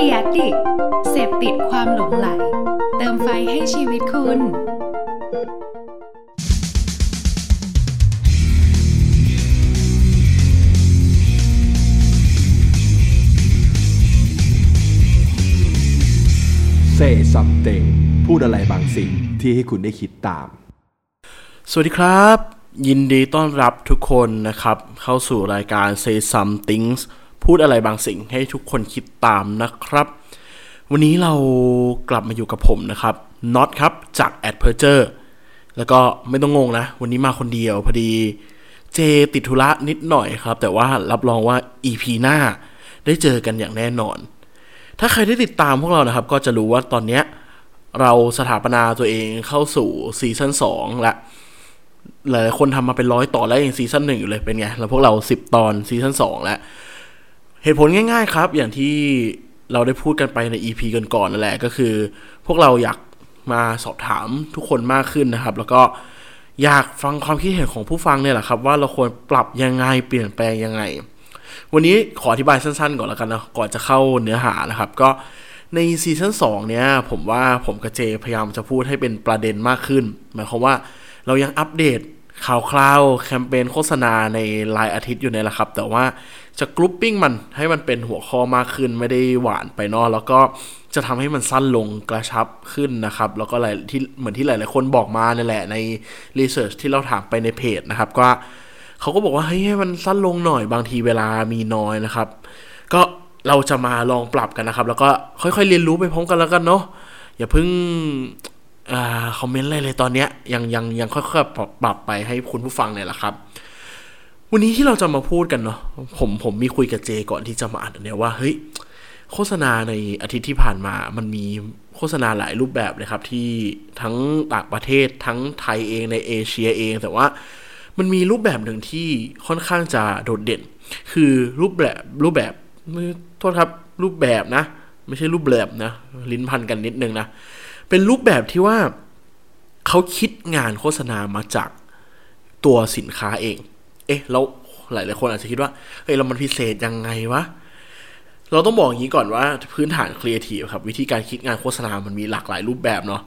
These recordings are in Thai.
เดียดิเสพติดความหลงไหล เติมไฟให้ชีวิตคุณเซ่ซัมเตพูดอะไรบางสิ่งที่ให้คุณได้คิดตาม สวัสดีครับ ยินดีต้อนรับทุกคนนะครับ เข้าสู่รายการ Say Some Things พูดอะไรบางสิ่งให้ทุกคนคิดตามนะครับ วันนี้เรากลับมาอยู่กับผมนะครับน็อตครับจาก a d p e r t u r e แล้วก็ไม่ต้องงงนะ วันนี้มาคนเดียวพอดี เจติดธุระนิดหน่อยครับ แต่ว่ารับรองว่า EP หน้าได้เจอกันอย่างแน่นอน ถ้าใครได้ติดตามพวกเรานะครับ ก็จะรู้ว่าตอนเนี้ยเราสถาปนาตัวเองเข้าสู่ season 2ละหลายๆคนทำมาเป็นร้อยตอนแล้วอยัง season หนึ่งอยู่เลยเป็นไง แล้วพวกเราสิบตอน season สองแล้ว เหตุผลง่ายๆครับ อย่างที่เราได้พูดกันไปใน EP ก่อนๆนั่นแหละก็คือ พวกเราอยากมาสอบถามทุกคนมากขึ้นนะครับ แล้วก็อยากฟังความคิดเห็นของผู้ฟังเนี่ยแหละครับ ว่าเราควรปรับยังไงเปลี่ยนแปลงยังไง วันนี้ขออธิบายสั้นๆ ก่อนแล้วกันนะก่อนจะเข้าเนื้อหานะครับ ก็ในซีซั่น2เนี่ยผมว่าผมกับเจพยายามจะพูดให้เป็นประเด็นมากขึ้น หมายความว่าเรายังอัปเดตข่าวคราวแคมเปญโฆษณาในรายอาทิตย์อยู่ในละครับ แต่ว่า จะกรุ๊ปปิ้งมันให้มันเป็นหัวข้อมากขึ้นไม่ได้หวานไปเนอะแล้วก็จะทำให้มันสั้นลงกระชับขึ้นนะครับ แล้วก็หลายที่เหมือนที่หลายๆคนบอกมาเนั่นแหละในรีเสิร์ชที่เราถามไปในเพจนะครับก็เขาก็บอกว่าเฮ้ยให้มันสั้นลงหน่อยบางทีเวลามีน้อยนะครับ ก็เราจะมาลองปรับกันนะครับ แล้วก็ค่อยๆเรียนรู้ไปพร้อมกันแล้วกันเนาะอย่าเพิ่งอคอมเมนต์อะไรเลยตอนเนี้ยยังยังยังค่อยๆปรับไปให้คุณผู้ฟังเนี่ยแหละครับ วันนี้ที่เราจะมาพูดกันเนาะผมผมมีคุยกับเจก่อนที่จะมาอ่านอันเนี้ยว่าเฮ้ยโฆษณาในอาทิตย์ที่ผ่านมา มันมีโฆษณาหลายรูปแบบเลยครับ ที่ทั้งต่างประเทศทั้งไทยเองในเอเชียเอง แต่ว่ามันมีรูปแบบหนึ่งที่ค่อนข้างจะโดดเด่น คือรูปแบบรูปแบบโทษครับรูปแบบนะ ไม่ใช่รูปแบบนะ ลิ้นพันกันนิดนึงนะ เป็นรูปแบบที่ว่าเขาคิดงานโฆษณามาจากตัวสินค้าเอง เอ๊ะแล้วหลายหลายคนอาจจะคิดว่าเฮ้ยเรามันพิเศษยังไงวะเราต้องบอกอย่างนี้ก่อนว่าพื้นฐานครีเอทีฟครับ วิธีการคิดงานโฆษณา มันมีหลากหลายรูปแบบเนาะ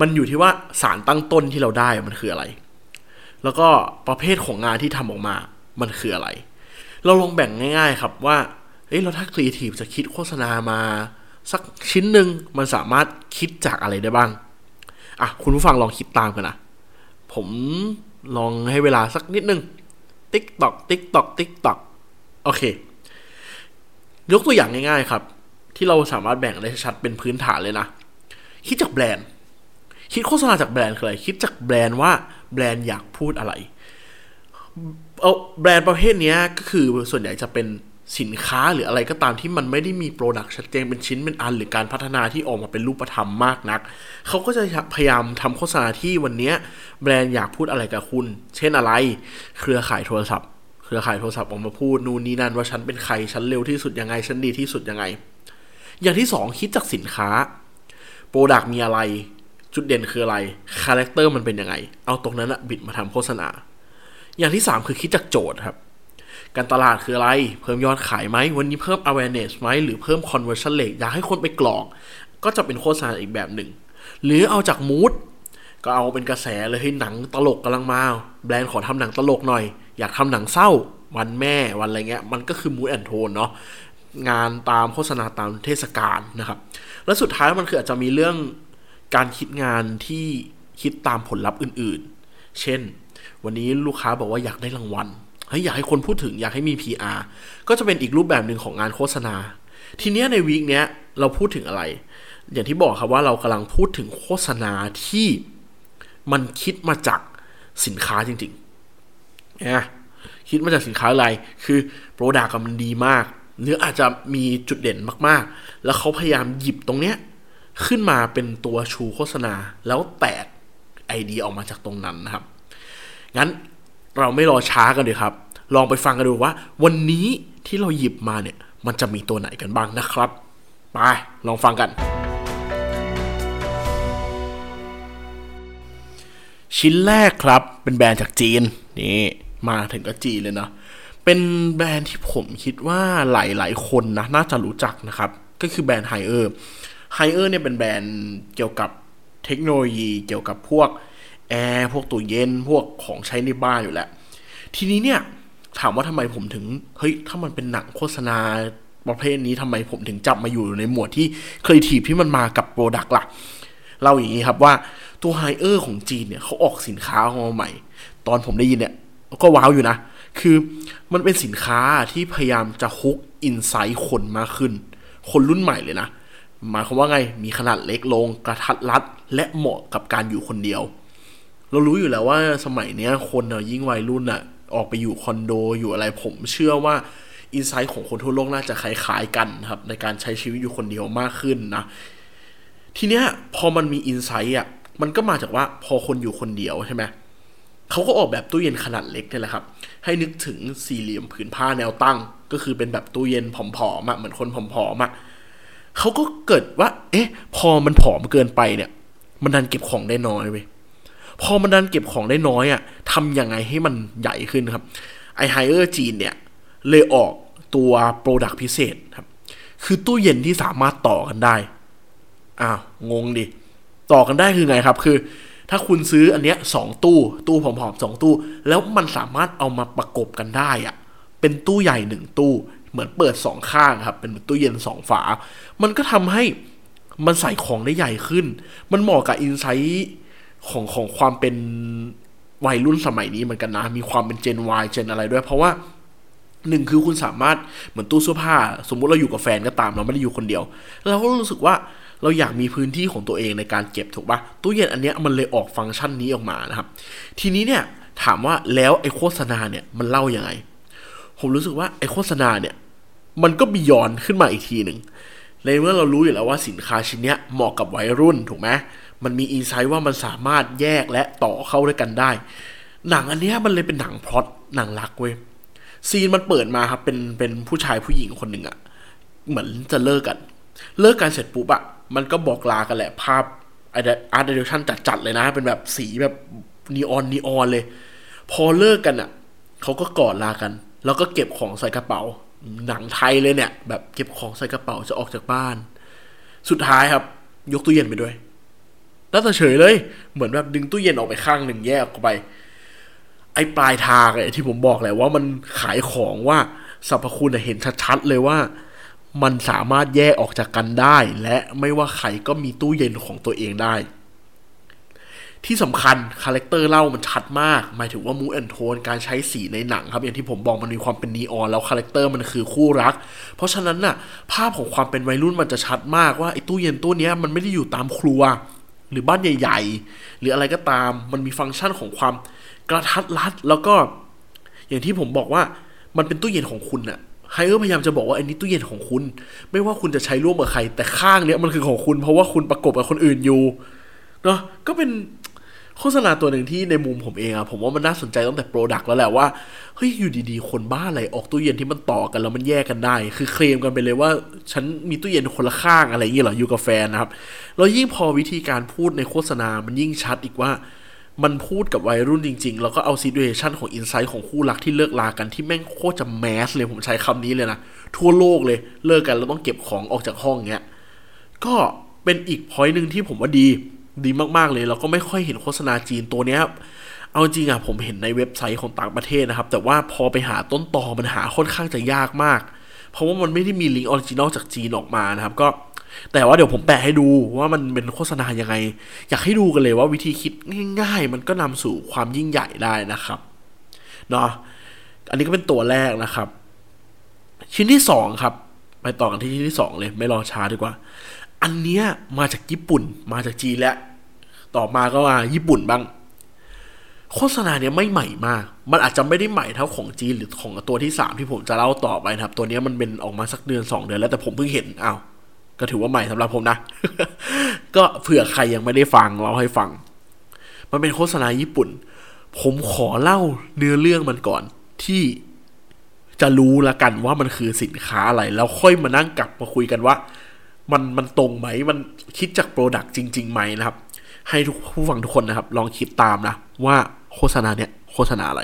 มันอยู่ที่ว่าสารตั้งต้นที่เราได้มันคืออะไร แล้วก็ประเภทของงานที่ทำออกมา มันคืออะไร เราลองแบ่งง่าย ๆ ครับว่าเอ้ยเราถ้าครีเอทีฟจะคิดโฆษณามา สักชิ้นหนึ่งมันสามารถคิดจากอะไรได้บ้างอะคุณผู้ฟังลองคิดตามกันนะผมลองให้เวลาสักนิดนึง ติ๊กตอกติ๊กตอกติ๊กตอกโอเค ยกตัวอย่างง่ายๆครับ ที่เราสามารถแบ่งได้ชัดเป็นพื้นฐานเลยนะ คิดจากแบรนด์ คิดโฆษณาจากแบรนด์คืออะไร คิดจากแบรนด์ว่าแบรนด์อยากพูดอะไร เอาแบรนด์ประเภทนี้ก็คือส่วนใหญ่จะเป็น สินค้าหรืออะไรก็ตามที่มันไม่ได้มี product ชัดเจนเป็นชิ้นเป็นอัน หรือการพัฒนาที่ออกมาเป็นรูปธรรมมากนัก เขาก็จะพยายามทำโฆษณาที่วันนี้แบรนด์อยากพูดอะไรกับคุณ เช่นอะไร เครือข่ายโทรศัพท์ เครือข่ายโทรศัพท์ออกมาพูดนู่นนี่นั่นว่าฉันเป็นใครฉันเร็วที่สุดยังไงฉันดีที่สุดยังไง อย่างที่สองคิดจากสินค้า product มีอะไร จุดเด่นคืออะไร character มันเป็นยังไง เอาตรงนั้นอะบิดมาทำโฆษณา อย่างที่สามคือคิดจากโจทย์ครับ การตลาดคืออะไร เพิ่มยอดขายไหม วันนี้เพิ่ม awareness ไหม หรือเพิ่ม conversion rate อยากให้คนไปกรอกก็จะเป็นโฆษณาอีกแบบหนึ่ง หรือเอาจากมูดก็เอาเป็นกระแสเลยให้หนังตลกกำลังมา แบรนด์ขอทำหนังตลกหน่อย อยากทำหนังเศร้า วันแม่วันอะไรเงี้ย มันก็คือมูดแอนโทนเนาะงานตามโฆษณาตามเทศกาลนะครับ แล้วสุดท้ายมันคืออาจจะมีเรื่องการคิดงานที่คิดตามผลลัพธ์อื่นๆ เช่น วันนี้ลูกค้าบอกว่าอยากได้รางวัล ฮ้ยอยากให้คนพูดถึงอยากให้มี PR ก็จะเป็นอีกรูปแบบหนึ่งของงานโฆษณา ทีเนี้ยในวีคเนี้ยเราพูดถึงอะไร อย่างที่บอกครับว่าเรากำลังพูดถึงโฆษณาที่มันคิดมาจากสินค้าจริงๆนะคิดมาจากสินค้าอะไร คือโปรดักต์มันดีมากหรืออาจจะมีจุดเด่นมากๆ แล้วเขาพยายามหยิบตรงเนี้ยขึ้นมาเป็นตัวชูโฆษณา แล้วแตกไอเดียออกมาจากตรงนั้นนะครับ งั้น เราไม่รอช้ากันเลยครับ ลองไปฟังกันดูว่า วันนี้ที่เราหยิบมาเนี่ย มันจะมีตัวไหนกันบ้างนะครับ ไป ลองฟังกัน ชิ้นแรกครับเป็นแบรนด์จากจีน นี่ มาถึงก็จีนเลยเนาะเป็นแบรนด์ที่ผมคิดว่าหลายๆ คนนะ น่าจะรู้จักนะครับ ก็คือแบรนด์ Haier Haier เนี่ยเป็นแบรนด์เกี่ยวกับเทคโนโลยีเกี่ยวกับพวก แอร์พวกตู้เย็นพวกของใช้ในบ้านอยู่แล้ว ทีนี้เนี่ยถามว่าทำไมผมถึงเฮ้ยถ้ามันเป็นหนังโฆษณาประเภทนี้ทำไมผมถึงจับมาอยู่ในหมวดที่เคยทีบที่มันมากับ product ล่ะ เล่าอย่างนี้ครับว่าตัว Haier ของจีนเนี่ยเขาออกสินค้าออกมาใหม่ ตอนผมได้ยินเนี่ยก็ว้าวอยู่นะ คือมันเป็นสินค้าที่พยายามจะฮุกอินไซต์คนมากขึ้น คนรุ่นใหม่เลยนะหมายความว่าไงมีขนาดเล็กลงกระทัดรัด และเหมาะกับการอยู่คนเดียว เรารู้อยู่แล้วว่าสมัยเนี้ยคนเน่ยยิ่งวัยรุ่นอะออกไปอยู่คอนโดอยู่อะไรผมเชื่อว่าอินไซต์ของคนทั่วโลกน่าจะคล้ายๆกันครับ ในการใช้ชีวิตอยู่คนเดียวมากขึ้นนะ ทีเนี้ยพอมันมีอินไซต์อะมันก็มาจากว่าพอคนอยู่คนเดียวใช่ไหมเขาก็ออกแบบตู้เย็นขนาดเล็กนี่แหละครับ ให้นึกถึงสี่เหลี่ยมผืนผ้าแนวตั้ง ก็คือเป็นแบบตู้เย็นผอมๆอะเหมือนคนผอมๆอะเขาก็เกิดว่า เอ๊ะ พอมันผอมเกินไปเนี่ย มันดันเก็บของได้น้อยเว้ย พอมันดันเก็บของได้น้อยอะทำยังไงให้มันใหญ่ขึ้นครับไอ Haier จีนเนี่ย เลยออกตัว product พิเศษครับ คือตู้เย็นที่สามารถต่อกันได้ อ้าว งงดิ ต่อกันได้คือไงครับ คือ ถ้าคุณซื้ออันเนี้ยสองตู้ ตู้ผอมๆสองตู้ แล้วมันสามารถเอามาประกบกันได้อะเป็นตู้ใหญ่หนึ่งตู้ เหมือนเปิดสองข้างครับ เป็นตู้เย็นสองฝา มันก็ทำให้มันใส่ของได้ใหญ่ขึ้น มันเหมาะกับอินไซต์ ของของความเป็นวัยรุ่นสมัยนี้เหมือนกันนะ มีความเป็นเจน Y เจนอะไรด้วย เพราะว่าหนึ่งคือคุณสามารถเหมือนตู้เสื้อผ้า สมมุติเราอยู่กับแฟนก็ตามเราไม่ได้อยู่คนเดียว เราก็รู้สึกว่าเราอยากมีพื้นที่ของตัวเองในการเก็บถูกปะตู้เย็นอันเนี้ยมันเลยออกฟังก์ชันนี้ออกมานะครับ ทีนี้เนี่ยถามว่าแล้วไอ้โฆษณาเนี่ยมันเล่ายัางไง ผมรู้สึกว่าไอ้โฆษณาเนี่ยมันก็บียอนขึ้นมาอีกทีหนึ่งในเมื่อเรารู้อยู่แล้วว่าสินค้าชิ้นเนี้ยเหมาะกับวัยรุ่นถูกไหม มันมีอินไซต์ว่ามันสามารถแยกและต่อเข้าด้วยกันได้ หนังอันเนี้ยมันเลยเป็นหนังพล็อตหนังรักเว้ย scene มันเปิดมาครับเป็นเป็นผู้ชายผู้หญิงคนหนึ่งอะเหมือนจะเลิกกัน เลิกกันเสร็จปุ๊บอะมันก็บอกลากันแหละ ภาพ art direction จัดๆเลยนะ เป็นแบบสีแบบนีออนนีออนเลย พอเลิกกันอะเขาก็กอดลากัน แล้วก็เก็บของใส่กระเป๋า หนังไทยเลยเนี่ย แบบเก็บของใส่กระเป๋าจะออกจากบ้าน สุดท้ายครับ ยกตู้เย็นไปด้วย แล้วแต่เฉยเลย เหมือนแบบดึงตู้เย็นออกไปข้างหนึ่งแยกออกไป ไอ้ปลายทางไอ้ที่ผมบอกแหละว่ามันขายของว่าสรรพคุณเห็นชัดๆเลยว่า มันสามารถแยกออกจากกันได้ และไม่ว่าใครก็มีตู้เย็นของตัวเองได้ ที่สำคัญ character เล่ามันชัดมาก หมายถึงว่า mood and tone การใช้สีในหนังครับ อย่างที่ผมบอกมันมีความเป็นนีออนแล้ว character มันคือคู่รัก เพราะฉะนั้นน่ะ ภาพของความเป็นวัยรุ่นมันจะชัดมากว่าไอ้ตู้เย็นตู้นี้มันไม่ได้อยู่ตามครัว หรือบ้านใหญ่ๆ หรืออะไรก็ตาม มันมีฟังก์ชันของความกระทัดรัด แล้วก็ อย่างที่ผมบอกว่ามันเป็นตู้เย็นของคุณอะ Haier พยายามจะบอกว่าอันนี้ตู้เย็นของคุณ ไม่ว่าคุณจะใช้ร่วมกับใคร แต่ข้างเนี้ยมันคือของคุณ เพราะว่าคุณประกบกับคนอื่นอยู่เนาะก็เป็น โฆษณาตัวหนึ่งที่ในมุมผมเองอะผมว่ามันน่าสนใจตั้งแต่ product แล้วแหละว่าเฮ้ยอยู่ดีๆ คนบ้าอะไรออกตู้เย็นที่มันต่อกันแล้วมันแยกกันได้ คือเคลมกันไปเลยว่า ฉันมีตู้เย็นคนละข้างอะไรอย่างเงี้ยเหรออยู่กับแฟนนะครับแล้วยิ่งพอวิธีการพูดในโฆษณามันยิ่งชัดอีกว่ามันพูดกับวัยรุ่นจริง ๆ แล้วก็เอาซีดูเอชันของอินไซต์ของคู่รักที่เลิกลากันที่แม่งโคตรจะแมสเลยผมใช้คำนี้เลยนะ ทั่วโลกเลยเลิกกันแล้วต้องเก็บของออกจากห้องเงี้ยก็เป็นอีกพอยต์หนึ่งที่ผมว่าดี ดีมากๆเลยเราก็ไม่ค่อยเห็นโฆษณาจีนตัวเนี้ยเอาจริงอะผมเห็นในเว็บไซต์ของต่างประเทศนะครับ แต่ว่าพอไปหาต้นตอมันหาค่อนข้างจะยากมาก เพราะว่ามันไม่ได้มีลิงก์ original จากจีนออกมานะครับก็แต่ว่าเดี๋ยวผมแปะให้ดูว่ามันเป็นโฆษณายังไง อยากให้ดูกันเลยว่าวิธีคิดง่าย ๆ มันก็นำสู่ความยิ่งใหญ่ได้นะครับเนาะอันนี้ก็เป็นตัวแรกนะครับ ชิ้นที่สองครับ ไปต่อกันที่ชิ้นที่สองเลย ไม่รอช้าดีกว่า อันเนี้ยมาจากญี่ปุ่น มาจากจีนแล้วต่อมาก็มาญี่ปุ่นบ้าง โฆษณาเนี้ยไม่ใหม่มาก มันอาจจะไม่ได้ใหม่เท่าของจีนหรือของตัวที่สามที่ผมจะเล่าต่อไปนะครับ ตัวเนี้ยมันเป็นออกมาสักเดือนสองเดือนแล้วแต่ผมเพิ่งเห็นอ้าวก็ถือว่าใหม่สำหรับผมนะ ก็เผื่อใครยังไม่ได้ฟังเล่าให้ฟัง มันเป็นโฆษณาญี่ปุ่น ผมขอเล่าเนื้อเรื่องมันก่อนที่จะรู้ละกันว่ามันคือสินค้าอะไร แล้วค่อยมานั่งกลับมาคุยกันว่า มันมันตรงไหมมันคิดจาก product จริงๆไหมนะครับ ให้ทุกผู้ฟังทุกคนนะครับ ลองคิดตามนะว่าโฆษณาเนี่ยโฆษณาอะไร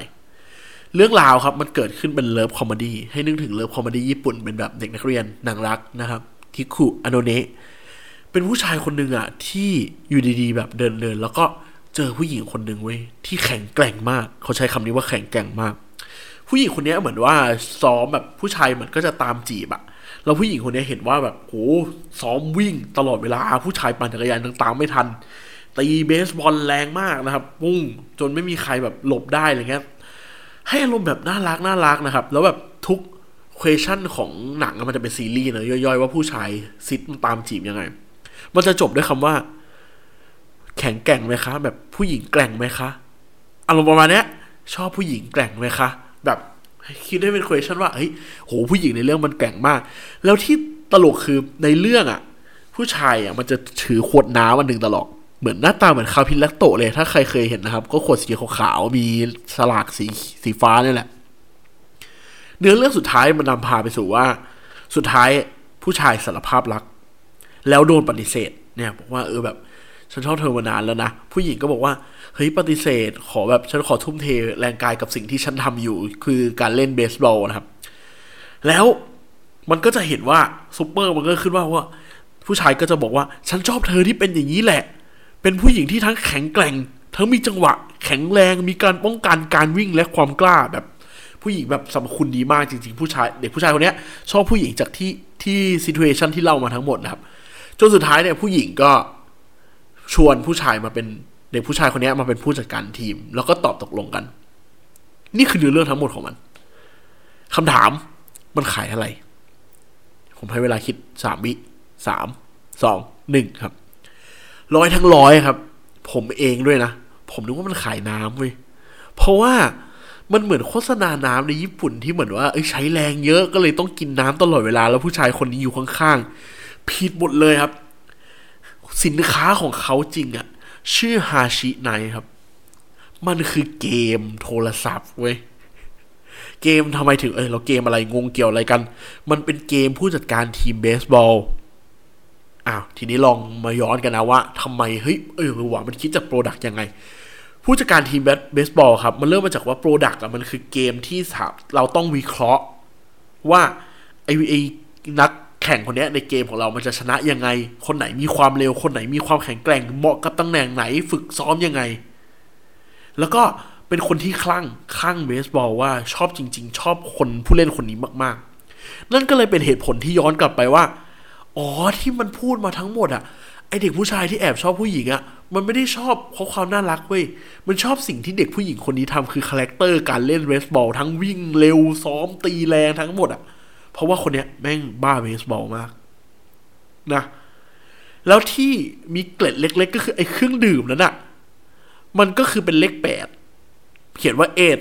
เรื่องราวครับมันเกิดขึ้นเป็น love comedy ให้นึกถึง love comedy ญี่ปุ่นเป็นแบบเด็กนักเรียนหนังรักนะครับคิคุอโนเนะเป็นผู้ชายคนหนึ่งอะที่อยู่ดีๆ แบบเดินเดินแล้วก็เจอผู้หญิงคนหนึ่งเว้ยที่แข็งแกร่งมาก เขาใช้คำนี้ว่าแข็งแกร่งมาก ผู้หญิงคนนี้เหมือนว่าซ้อมแบบผู้ชายเหมือนก็จะตามจีบอะแล้วผู้หญิงคนนี้เห็นว่าแบบโหซ้อมวิ่งตลอดเวลาผู้ชายปั่นจักรยานตามไม่ทันตีเบสบอลแรงมากนะครับปุ้งจนไม่มีใครแบบหลบได้อะไรเงี้ยให้อารมณ์แบบน่ารักน่ารักนะครับ แล้วแบบทุกเควชั่นของหนังมันจะเป็นซีรีส์เนะย่อยๆ ว่าผู้ชายซิดมันตามจีบยังไง มันจะจบด้วยคำว่า แข็งแกร่งไหมคะ แบบผู้หญิงแกร่งไหมคะอารมณ์ประมาณนี้ชอบผู้หญิงแกร่งไหมคะ แบบคิดได้เป็น question ว่าเฮ้ยโหผู้หญิงในเรื่องมันแกร่งมาก แล้วที่ตลกคือในเรื่องอะ ผู้ชายอะมันจะถือขวดน้ำมันหนึ่งตลอดเหมือนหน้าตาเหมือนคาพินลักโตเลย ถ้าใครเคยเห็นนะครับ ก็ขวดสีขาวๆมีสลากสีสีฟ้านี่แหละ เนื้อเรื่องสุดท้ายมันนำพาไปสู่ว่า สุดท้ายผู้ชายสารภาพรัก แล้วโดนปฏิเสธ เนี่ยบอกว่าเออแบบ ฉันชอบเธอมานานแล้วนะ ผู้หญิงก็บอกว่า เฮ้ยปฏิเสธ ขอแบบฉันขอทุ่มเทแรงกายกับสิ่งที่ฉันทำอยู่ คือการเล่นเบสบอลนะครับ แล้วมันก็จะเห็นว่าซูเปอร์มันก็ขึ้นว่าว่า ผู้ชายก็จะบอกว่าฉันชอบเธอที่เป็นอย่างนี้แหละ เป็นผู้หญิงที่ทั้งแข็งแกร่ง ทั้งมีจังหวะ แข็งแรงมีการป้องกันการวิ่งและความกล้าแบบผู้หญิงแบบสมคุณดีมากจริงๆผู้ชายเด็กผู้ชายคนนี้ชอบผู้หญิงจากที่ที่ซีทูเอชันที่เล่ามาทั้งหมดนะครับจนสุดท้ายเนี่ยผู้หญิงก็ชวนผู้ชายมาเป็น เด็กผู้ชายคนนี้มาเป็นผู้จัดการทีม แล้วก็ตอบตกลงกัน นี่คือเนื้อเรื่องทั้งหมดของมันคำถามมันขายอะไร ผมให้เวลาคิดสามวิสามสองหนึ่งครับ ร้อยทั้งร้อยครับ ผมเองด้วยนะ ผมนึกว่ามันขายน้ำเว้ยเพราะว่ามันเหมือนโฆษณาน้ำในญี่ปุ่นที่เหมือนว่าเอ้ยใช้แรงเยอะก็เลยต้องกินน้ำตลอดเวลา แล้วผู้ชายคนนี้อยู่ข้างๆผิดหมดเลยครับ สินค้าของเขาจริงอะ ชื่อฮาชิไนครับ มันคือเกมโทรศัพท์เว้ย เกมทำไมถึงเออเราเกมอะไรงงเกี่ยวอะไรกัน มันเป็นเกมผู้จัดการทีมเบสบอลอ้าวทีนี้ลองมาย้อนกันนะว่าทำไมเฮ้ยเออว่ามันคิดจาก product ยังไง ผู้จัดการทีมเบสบอลครับ มันเริ่มมาจากว่าโปรดักต์อะมันคือเกมที่เราต้องวิเคราะห์ ว่าไอไอนัก ข่งคนนี้ในเกมของเรามันจะชนะยังไง คนไหนมีความเร็ว คนไหนมีความแข็งแกร่ง เหมาะกับตำแหน่งไหน ฝึกซ้อมยังไง แล้วก็เป็นคนที่คลั่ง คลั่งเบสบอลว่าชอบจริง ๆ ชอบคนผู้เล่นคนนี้มากๆ นั่นก็เลยเป็นเหตุผลที่ย้อนกลับไปว่า อ๋อที่มันพูดมาทั้งหมดอะไอเด็กผู้ชายที่แอบชอบผู้หญิงอะมันไม่ได้ชอบเพราะความน่ารักเว้ย มันชอบสิ่งที่เด็กผู้หญิงคนนี้ทำคือ character การเล่นเบสบอลทั้งวิ่งเร็วซ้อมตีแรงทั้งหมดอะ เพราะว่าคนเนี้ยแม่งบ้าเบสบอลมากนะ แล้วที่มีเกล็ดเล็ก ๆ ก็คือไอ้เครื่องดื่มนั้นอะมันก็คือเป็นเลขแปดเขียนว่า eight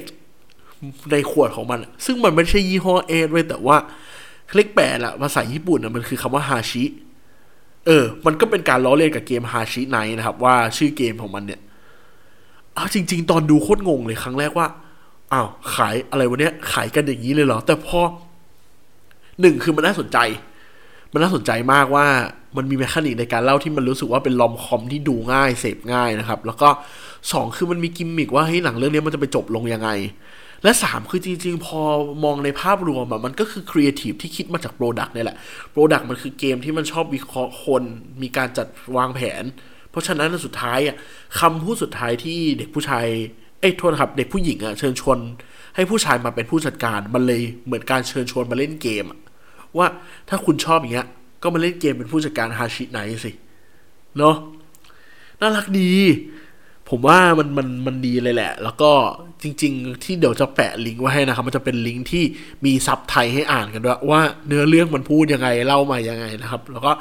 ในขวดของมัน ซึ่งมันไม่ใช่ยี่ห้อ eight เว้ยแต่ว่าเลขแปดอะภาษาญี่ปุ่นอะมันคือคำว่าฮาชิเออ มันก็เป็นการล้อเลียนกับเกมฮาชิไนนะครับ ว่าชื่อเกมของมันเนี่ยอ้าวจริง ๆ ตอนดูโคตรงงเลยครั้งแรกว่าอ้าวขายอะไรวะเนี้ยขายกันอย่างนี้เลยเหรอ แต่พอ หนึ่งคือมันน่าสนใจ มันน่าสนใจมากว่ามันมี mechanic ในการเล่าที่มันรู้สึกว่าเป็น rom-com ที่ดูง่ายเสพง่ายนะครับ แล้วก็สองคือมันมีกิมมิกว่าเฮ้ยหนังเรื่องนี้มันจะไปจบลงยังไง และสามคือจริงๆ พอมองในภาพรวมอะมันก็คือครีเอทีฟที่คิดมาจาก product นี่แหละ product มันคือเกมที่มันชอบวิเคราะห์คน มีการจัดวางแผน เพราะฉะนั้นสุดท้ายอะคำพูดสุดท้ายที่เด็กผู้ชายเอ้ยโทษครับเด็กผู้หญิงอะเชิญชวนให้ผู้ชายมาเป็นผู้จัดการมันเลยเหมือนการเชิญชวนมาเล่นเกมอะ ว่าถ้าคุณชอบอย่างเงี้ย ก็มาเล่นเกมเป็นผู้จัดการฮาชิไนสิ เนาะน่ารักดี ผมว่ามันมันมันดีเลยแหละ แล้วก็จริง ๆ ที่เดี๋ยวจะแปะลิงก์ไว้ให้นะครับ มันจะเป็นลิงก์ที่มีซับไทยให้อ่านกันด้วยว่าเนื้อเรื่องมันพูดยังไงเล่ามายังไงนะครับ แล้วก็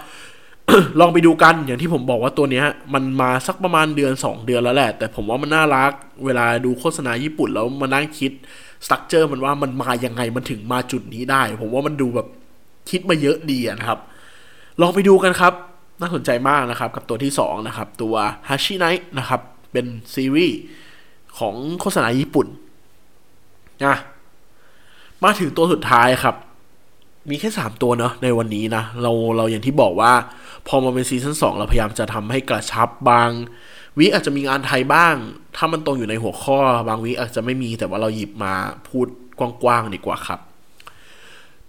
ลองไปดูกันอย่างที่ผมบอกว่าตัวเนี้ย มันมาสักประมาณเดือน 2 เดือนแล้วแหละ แต่ผมว่ามันน่ารัก เวลาดูโฆษณาญี่ปุ่นแล้วมานั่งคิดสตั๊กเจอร์มันว่ามันมายังไงมันถึงมาจุดนี้ได้ ผมว่ามันดูแบบ คิดมาเยอะดีนะครับ ลองไปดูกันครับ น่าสนใจมากนะครับ กับตัวที่ 2 นะครับ ตัว h a s h i n i g h t นะครับ เป็นซีรีส์ของโฆษณาญี่ปุ่นนะมาถึงตัวสุดท้ายครับ มีแค่สามตัวเนาะในวันนี้นะ เราเราอย่างที่บอกว่า พอมาเป็นซีซั่นสองเราพยายามจะทำให้กระชับบางวิอาจจะมีงานไทยบ้าง ถ้ามันตรงอยู่ในหัวข้อ บางวิอาจจะไม่มีแต่ว่าเราหยิบมาพูดกว้างๆดีกว่าครับ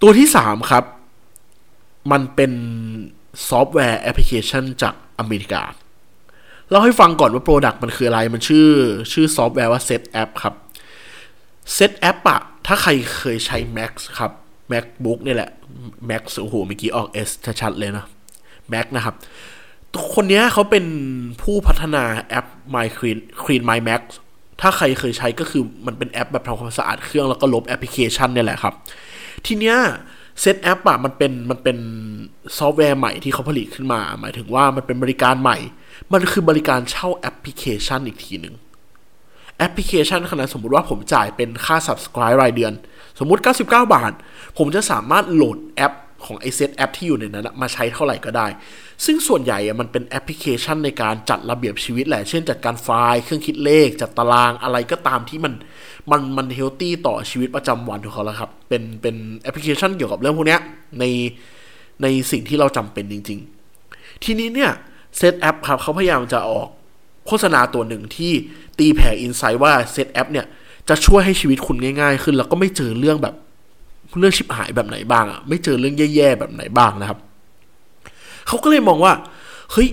ตัวที่สามครับ มันเป็นซอฟต์แวร์แอปพลิเคชันจากอเมริกาเราให้ฟังก่อนว่า product มันคืออะไร มันชื่อชื่อซอฟต์แวร์ว่า Setapp ครับ Setapp อะถ้าใครเคยใช้ Mac ครับ MacBook นี่แหละ Mac โอ้โหเมื่อกี้ออก S ชัดๆเลยนะ Mac นะครับ คนนี้เขาเป็นผู้พัฒนาแอป My Clean CleanMyMac ถ้าใครเคยใช้ก็คือมันเป็นแอปแบบทำความสะอาดเครื่องแล้วก็ลบแอปพลิเคชันเนี่ยแหละครับ ทีเนี้ย Setapp อะมันเป็นมันเป็นซอฟต์แวร์ใหม่ที่เขาผลิตขึ้นมา หมายถึงว่ามันเป็นบริการใหม่ มันคือบริการเช่าแอปพลิเคชันอีกทีหนึ่งแอปพลิเคชันขนาดสมมติว่าผมจ่ายเป็นค่า subscribe รายเดือน สมมุติ 99 บาท ผมจะสามารถโหลดแอป ของไอ Setapp ที่อยู่ในนั้นมาใช้เท่าไหร่ก็ได้ ซึ่งส่วนใหญ่มันเป็นแอปพลิเคชันในการจัดระเบียบชีวิตแหละ เช่นจัดการไฟล์เครื่องคิดเลข จัดตารางอะไรก็ตามที่มันมันมัน healthy ต่อชีวิตประจำวันของเขาแล้วครับ เป็นเป็นแอปพลิเคชันเกี่ยวกับเรื่องพวกนี้ในในสิ่งที่เราจำเป็นจริง ๆ ทีนี้เนี่ย Setapp ครับเขาพยายามจะออกโฆษณาตัวหนึ่งที่ตีแผ่ insight ว่า Setapp เนี่ยจะช่วยให้ชีวิตคุณง่าย ๆ ขึ้น แล้วก็ไม่เจอเรื่องแบบ เรื่องชิบหายแบบไหนบ้างอะไม่เจอเรื่องแย่ๆแบบไหนบ้างนะครับเขาก็เลยมองว่าเฮ้ย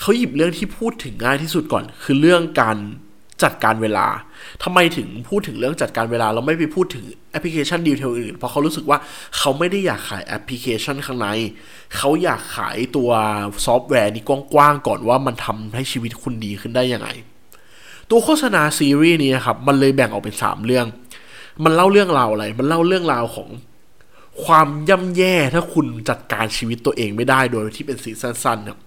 เขาหยิบเรื่องที่พูดถึงง่ายที่สุดก่อน คือเรื่องการจัดการเวลาทำไมถึงพูดถึงเรื่องจัดการเวลา เราไม่ไปพูดถึงแอปพลิเคชัน detail อื่น เพราะเขารู้สึกว่าเขาไม่ได้อยากขายแอปพลิเคชันข้างใน เขาอยากขายตัวซอฟต์แวร์นี้กว้างๆก่อนว่ามันทำให้ชีวิตคุณดีขึ้นได้ยังไง ตัวโฆษณาซีรีส์นี้ครับ มันเลยแบ่งออกเป็นสามเรื่อง มันเล่าเรื่องราวอะไร มันเล่าเรื่องราวของความย่ำแย่ถ้าคุณจัดการชีวิตตัวเองไม่ได้โดยที่เป็นซีนสั้นๆครับ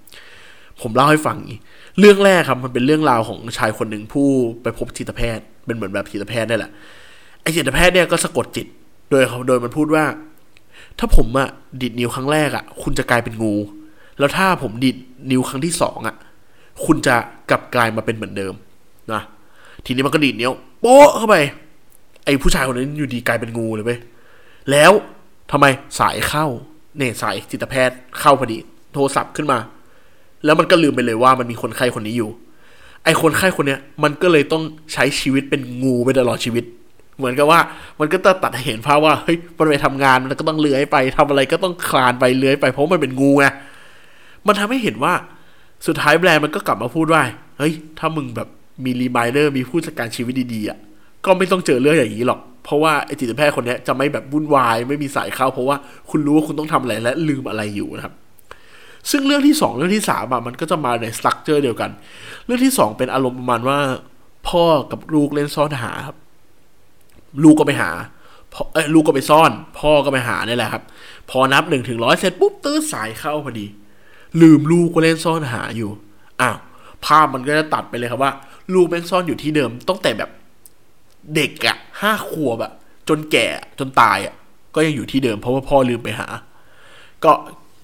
ผมเล่าให้ฟังนี้เรื่องแรกครับมันเป็นเรื่องราวของชายคนหนึ่งผู้ไปพบจิตแพทย์ เป็นเหมือนแบบจิตแพทย์นี่แหละไอ้จิตแพทย์เนี่ยก็สะกดจิต โดยเขาโดยมันพูดว่า ถ้าผมอะดิดนิ้วครั้งแรกอะคุณจะกลายเป็นงู แล้วถ้าผมดิดนิ้วครั้งที่สองอะคุณจะกลับกลายมาเป็นเหมือนเดิมนะทีนี้มันก็ดีดนิ้วโป๊ะเข้าไป อ้ผู้ชายคนนั้นอยู่ดีกลายเป็นงูเลยเว้ยแล้วทำไมสายเข้าเนี่ยสายจิตแพทย์เข้าพอดี โทรศัพท์ขึ้นมา แล้วมันก็ลืมไปเลยว่ามันมีคนไข้คนนี้อยู่ ไอ้คนไข้คนเนี้ยมันก็เลยต้องใช้ชีวิตเป็นงูไปตลอดชีวิต เหมือนกับว่ามันก็จะตัดเห็นภาพว่าเฮ้ยมันไปทำงานมันก็ต้องเลื้อยไปทำอะไรก็ต้องคลานไปเลื้อยไปเพราะมันเป็นงูไงมันทำให้เห็นว่าสุดท้ายแบรนด์มันก็กลับมาพูดว่าเฮ้ยถ้ามึงแบบมีรีมายเดอร์มีผู้จัดการชีวิตดีๆอะ ก็ไม่ต้องเจอเรื่องอย่างนี้หรอกเพราะว่าไอจิตแพทย์คนนี้จะไม่แบบวุ่นวาย ไม่มีสายเข้า เพราะว่าคุณรู้ว่าคุณต้องทำอะไรและลืมอะไรอยู่นะครับ ซึ่งเรื่องที่สองเรื่องที่สามอะมันก็จะมาในสตรัคเจอร์เดียวกัน เรื่องที่สองเป็นอารมณ์ประมาณว่า พ่อกับลูกเล่นซ่อนหาครับ ลูกก็ไปหาพ่อเอ้ลูกก็ไปซ่อน พ่อก็ไปหานี่แหละครับ พอนับหนึ่งถึงร้อยเสร็จปุ๊บตื้อสายเข้าพอดี ลืมลูกก็เล่นซ่อนหาอยู่อ้าวภาพมันก็จะตัดไปเลยครับว่า ลูกแม่งซ่อนอยู่ที่เดิมตั้งแต่แบบ เด็กอะห้าขวบอะจนแก่จนตายอะก็ยังอยู่ที่เดิมเพราะว่าพ่อลืมไปหา ก็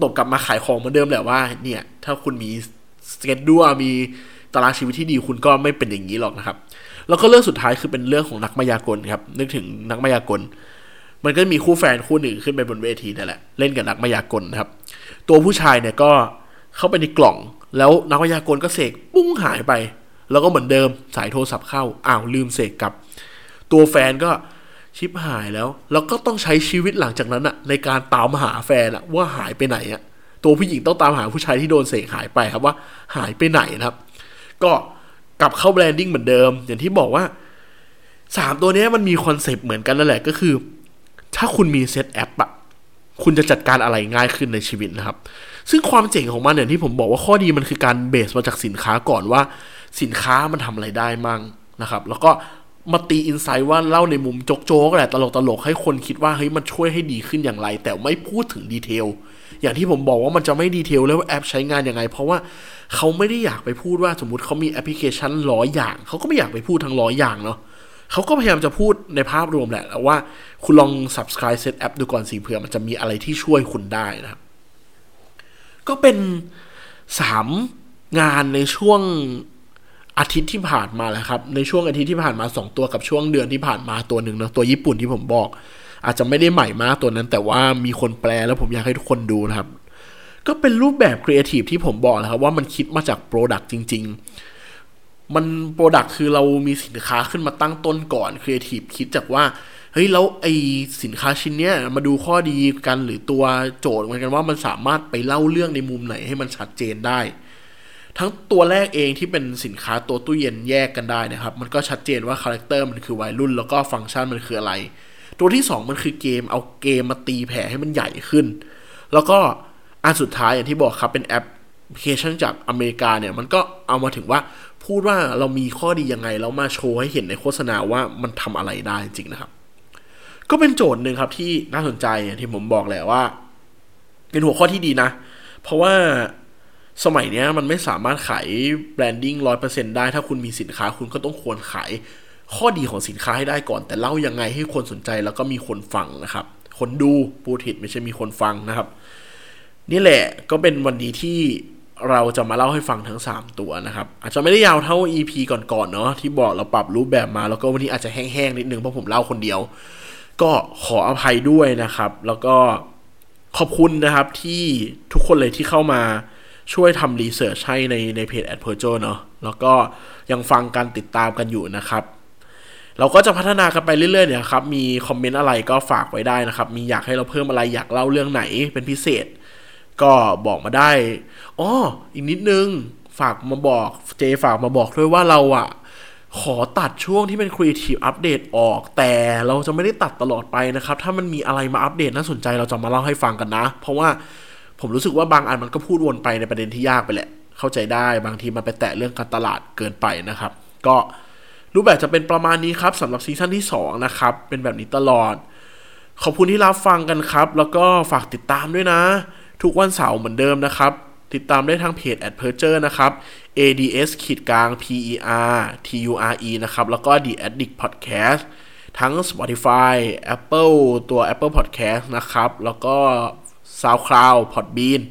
ตกกลับมาขายของเหมือนเดิมแหละว่า เนี่ย ถ้าคุณมีสเก็ตด้วมีตารางชีวิตที่ดีคุณก็ไม่เป็นอย่างนี้หรอกนะครับ แล้วก็เรื่องสุดท้ายคือเป็นเรื่องของนักมายากลครับ นึกถึงนักมายากล มันก็มีคู่แฟนคู่หนึ่งขึ้นไปบนเวทีนั่นแหละเล่นกับนักมายากลนะครับ ตัวผู้ชายเนี่ยก็เข้าไปในกล่อง แล้วนักมายากลก็เสกปุ้งหายไป แล้วก็เหมือนเดิมสายโทรศัพท์เข้าอ้าวลืมเสกกลับ ตัวแฟนก็ชิปหายแล้ว แล้วก็ต้องใช้ชีวิตหลังจากนั้นอะในการตามหาแฟนอะว่าหายไปไหนอะตัวผู้หญิงต้องตามหาผู้ชายที่โดนเสกหายไปครับว่าหายไปไหนนะครับ ก็กลับเข้า branding เหมือนเดิม อย่างที่บอกว่าสามตัวนี้มันมี concept เหมือนกันนั่นแหละก็คือ ถ้าคุณมี Setapp อะคุณจะจัดการอะไรง่ายขึ้นในชีวิตนะครับ ซึ่งความเจ๋งของมันเนี่ยที่ผมบอกว่าข้อดีมันคือการ base มาจากสินค้าก่อนว่า สินค้ามันทำอะไรได้มั่งนะครับ แล้วก็มาตี insight ว่าเล่าในมุมโจ๊กๆแหละตลกตลกให้คนคิดว่าเฮ้ยมันช่วยให้ดีขึ้นอย่างไร แต่ไม่พูดถึง detail อย่างที่ผมบอกว่ามันจะไม่ detail แล้วว่าแอปใช้งานยังไง เพราะว่าเขาไม่ได้อยากไปพูดว่าสมมติเขามีแอปพลิเคชันร้อยอย่าง เขาก็ไม่อยากไปพูดทั้งร้อยอย่างเนาะเขาก็พยายามจะพูดในภาพรวมแหละว่า คุณลอง subscribe set app ดูก่อนสิเผื่อมันจะมีอะไรที่ช่วยคุณได้นะครับ ก็เป็นสามงานในช่วงอาทิตย์ที่ผ่านมาแหละครับ ในช่วงอาทิตย์ที่ผ่านมาสองตัวกับช่วงเดือนที่ผ่านมาตัวหนึ่งนะตัวญี่ปุ่นที่ผมบอก อาจจะไม่ได้ใหม่มากตัวนั้น แต่ว่ามีคนแปลแล้วผมอยากให้ทุกคนดูนะครับ ก็เป็นรูปแบบครีเอทีฟที่ผมบอกนะครับว่ามันคิดมาจาก product จริง ๆ มัน product คือเรามีสินค้าขึ้นมาตั้งต้นก่อนครีเอทีฟคิดจากว่า เฮ้ยแล้วไอ้สินค้าชิ้นเนี้ยมาดูข้อดีกันหรือตัวโจทย์เหมือนกันว่ามันสามารถไปเล่าเรื่องในมุมไหนให้มันชัดเจนได้ ทั้งตัวแรกเองที่เป็นสินค้าตัวตู้เย็นแยกกันได้นะครับ มันก็ชัดเจนว่า character มันคือวัยรุ่นแล้วก็ฟังก์ชันมันคืออะไร ตัวที่ 2 มันคือเกมเอาเกมมาตีแผ่ให้มันใหญ่ขึ้น แล้วก็อันสุดท้ายอย่างที่บอกครับเป็นแอปพลิเคชันจากอเมริกาเนี่ยมันก็เอามาถึงว่าพูดว่าเรามีข้อดียังไงแล้วมาโชว์ให้เห็นในโฆษณาว่ามันทำอะไรได้จริงนะครับ ก็เป็นโจทย์หนึ่งครับที่น่าสนใจที่ผมบอกแหละว่า เป็นหัวข้อที่ดีนะ เพราะว่าสมัยนี้มันไม่สามารถขาย branding ร้อยเปอร์เซ็นได้ถ้าคุณมีสินค้าคุณก็ต้องควรขายข้อดีของสินค้าให้ได้ก่อน แต่เล่ายังไงให้คนสนใจแล้วก็มีคนฟังนะครับ คนดูพูดผิดไม่ใช่มีคนฟังนะครับ นี่แหละก็เป็นวันนี้ที่เราจะมาเล่าให้ฟังทั้ง 3 ตัวนะครับ อาจจะไม่ได้ยาวเท่า EP ก่อนๆเนาะที่บอกเราปรับรูปแบบมาแล้วก็วันนี้อาจจะแห้งๆนิดนึงเพราะผมเล่าคนเดียว ก็ขออภัยด้วยนะครับ แล้วก็ขอบคุณนะครับที่ทุกคนเลยที่เข้ามาช่วยทำรีเสิร์ชให้ในในเพจ a d p e r j o เนาะแล้วก็ยังฟังกันติดตามกันอยู่นะครับ เราก็จะพัฒนากันไปเรื่อยๆเนี่ยครับ มีคอมเมนต์อะไรก็ฝากไว้ได้นะครับ มีอยากให้เราเพิ่มอะไรอยากเล่าเรื่องไหนเป็นพิเศษ ก็บอกมาได้อ๋ออีกนิดนึงฝากมาบอกเจฝากมาบอกด้วยว่าเราอะ ขอตัดช่วงที่เป็น Creative Update ออก แต่เราจะไม่ได้ตัดตลอดไปนะครับ ถ้ามันมีอะไรมาอัปเดตน่าสนใจเราจะมาเล่าให้ฟังกันนะ เพราะว่าผมรู้สึกว่าบางอันมันก็พูดวนไปในประเด็นที่ยากไปแหละ เข้าใจได้บางทีมันไปแตะเรื่องการตลาดเกินไปนะครับ ก็รูปแบบจะเป็นประมาณนี้ครับสำหรับซีซั่นที่2นะครับเป็นแบบนี้ตลอด ขอบคุณที่รับฟังกันครับ แล้วก็ฝากติดตามด้วยนะ ทุกวันเสาร์เหมือนเดิมนะครับ ติดตามได้ทางเพจ a d p e r j u r นะครับ ads ขีดกลาง per ture นะครับ แล้วก็ the addict podcast ทั้ง Spotify Apple ตัว Apple Podcast นะครับ แล้วก็ SoundCloud Podbean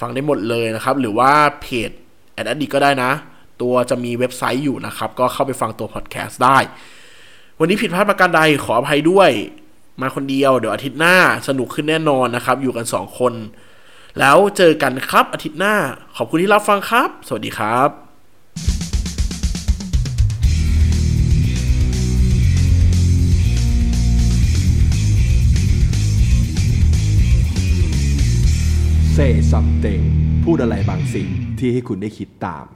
ฟังได้หมดเลยนะครับ หรือว่าเพจ a d addict ก็ได้นะ ตัวจะมีเว็บไซต์อยู่นะครับ ก็เข้าไปฟังตัว podcast ได้ วันนี้ผิดพลาดประการใดขออภัยด้วย มาคนเดียวเดี๋ยวอาทิตย์หน้าสนุกขึ้นแน่นอนนะครับ อยู่กัน 2 คน แล้วเจอกันครับอาทิตย์หน้า ขอบคุณที่รับฟังครับ สวัสดีครับ Say something พูดอะไรบางสิ่งที่ให้คุณได้คิดตาม